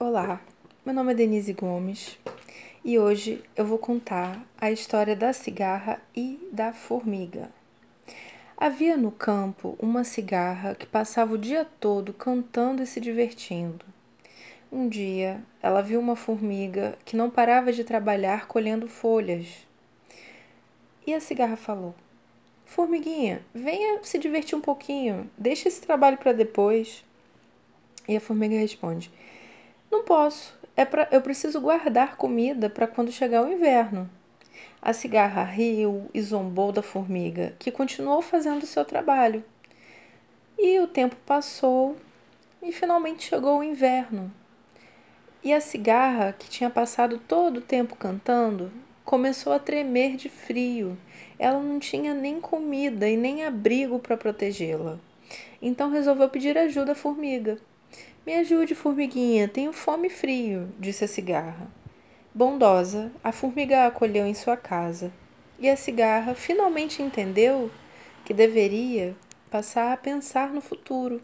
Olá, meu nome é Denise Gomes e hoje eu vou contar a história da cigarra e da formiga. Havia no campo uma cigarra que passava o dia todo cantando e se divertindo. Um dia ela viu uma formiga que não parava de trabalhar colhendo folhas. E a cigarra falou: Formiguinha, venha se divertir um pouquinho, deixa esse trabalho para depois. E a formiga responde: não posso. É pra, eu preciso guardar comida para quando chegar o inverno. A cigarra riu e zombou da formiga, que continuou fazendo seu trabalho. E o tempo passou e finalmente chegou o inverno. E a cigarra, que tinha passado todo o tempo cantando, começou a tremer de frio. Ela não tinha nem comida e nem abrigo para protegê-la. Então resolveu pedir ajuda à formiga. Me ajude, formiguinha, tenho fome e frio, disse a cigarra. Bondosa, a formiga a acolheu em sua casa e a cigarra finalmente entendeu que deveria passar a pensar no futuro.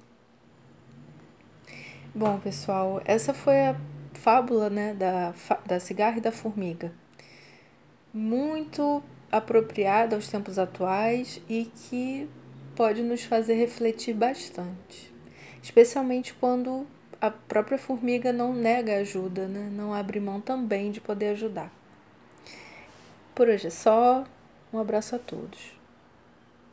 Bom, pessoal, essa foi a fábula né, da, da cigarra e da formiga. Muito apropriada aos tempos atuais e que pode nos fazer refletir bastante especialmente quando a própria formiga não nega ajuda, né? não abre mão também de poder ajudar. Por hoje é só. Um abraço a todos.